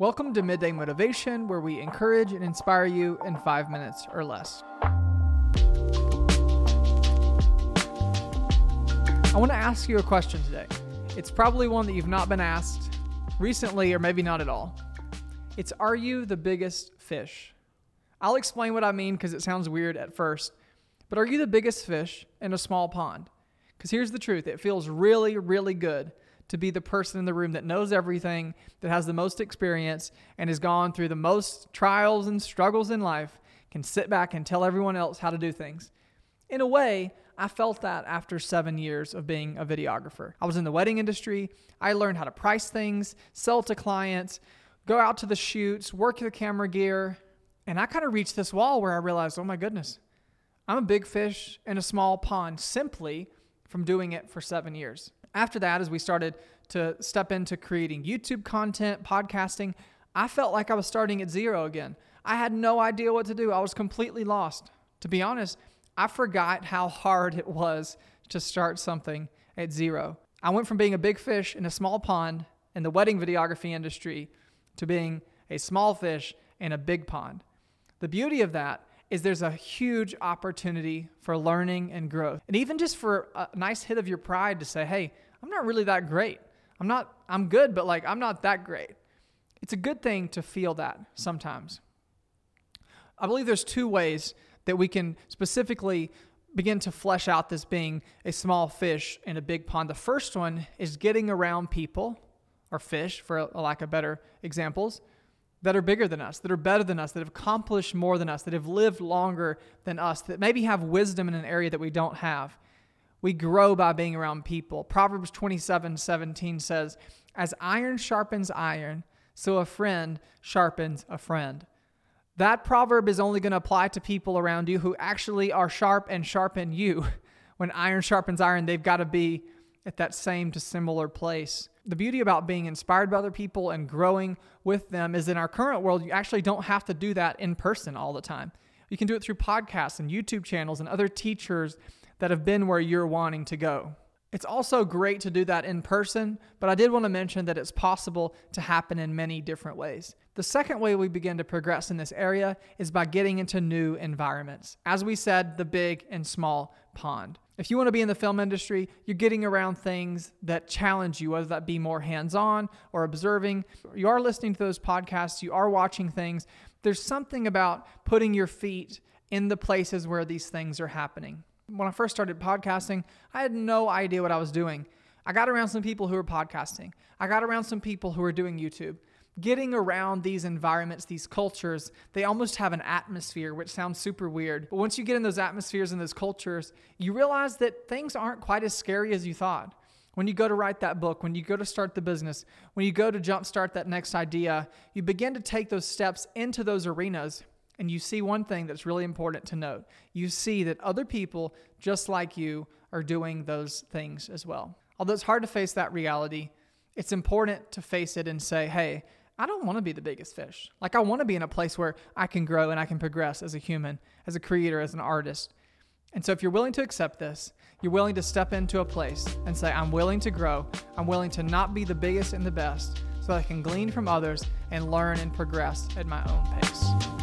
Welcome to Midday Motivation, where we encourage and inspire you in five minutes or less. I want to ask you a question today. It's probably one that you've not been asked recently, or maybe not at all. It's Are you the biggest fish? I'll explain what I mean because it sounds weird at first. But are you the biggest fish in a small pond? Because here's the truth it feels really, really good to be the person in the room that knows everything, that has the most experience, and has gone through the most trials and struggles in life, can sit back and tell everyone else how to do things. In a way, I felt that after seven years of being a videographer. I was in the wedding industry. I learned how to price things, sell to clients, go out to the shoots, work the camera gear. And I kind of reached this wall where I realized, oh my goodness, I'm a big fish in a small pond simply from doing it for seven years. After that, as we started to step into creating YouTube content, podcasting, I felt like I was starting at zero again. I had no idea what to do. I was completely lost. To be honest, I forgot how hard it was to start something at zero. I went from being a big fish in a small pond in the wedding videography industry to being a small fish in a big pond. The beauty of that is there's a huge opportunity for learning and growth. And even just for a nice hit of your pride to say, hey, I'm not really that great. I'm not, I'm good, but like, I'm not that great. It's a good thing to feel that sometimes. I believe there's two ways that we can specifically begin to flesh out this being a small fish in a big pond. The first one is getting around people or fish, for a lack of better examples, that are bigger than us, that are better than us, that have accomplished more than us, that have lived longer than us, that maybe have wisdom in an area that we don't have. We grow by being around people. Proverbs 27 17 says, As iron sharpens iron, so a friend sharpens a friend. That proverb is only going to apply to people around you who actually are sharp and sharpen you. When iron sharpens iron, they've got to be at that same to similar place. The beauty about being inspired by other people and growing with them is in our current world, you actually don't have to do that in person all the time. You can do it through podcasts and YouTube channels and other teachers that have been where you're wanting to go. It's also great to do that in person, but I did want to mention that it's possible to happen in many different ways. The second way we begin to progress in this area is by getting into new environments. As we said, the big and small pond. If you want to be in the film industry, you're getting around things that challenge you, whether that be more hands on or observing. You are listening to those podcasts, you are watching things. There's something about putting your feet in the places where these things are happening. When I first started podcasting, I had no idea what I was doing. I got around some people who were podcasting, I got around some people who were doing YouTube getting around these environments, these cultures, they almost have an atmosphere, which sounds super weird. But once you get in those atmospheres and those cultures, you realize that things aren't quite as scary as you thought. When you go to write that book, when you go to start the business, when you go to jumpstart that next idea, you begin to take those steps into those arenas. And you see one thing that's really important to note. You see that other people, just like you, are doing those things as well. Although it's hard to face that reality, it's important to face it and say, hey, I don't want to be the biggest fish. Like, I want to be in a place where I can grow and I can progress as a human, as a creator, as an artist. And so, if you're willing to accept this, you're willing to step into a place and say, I'm willing to grow. I'm willing to not be the biggest and the best so that I can glean from others and learn and progress at my own pace.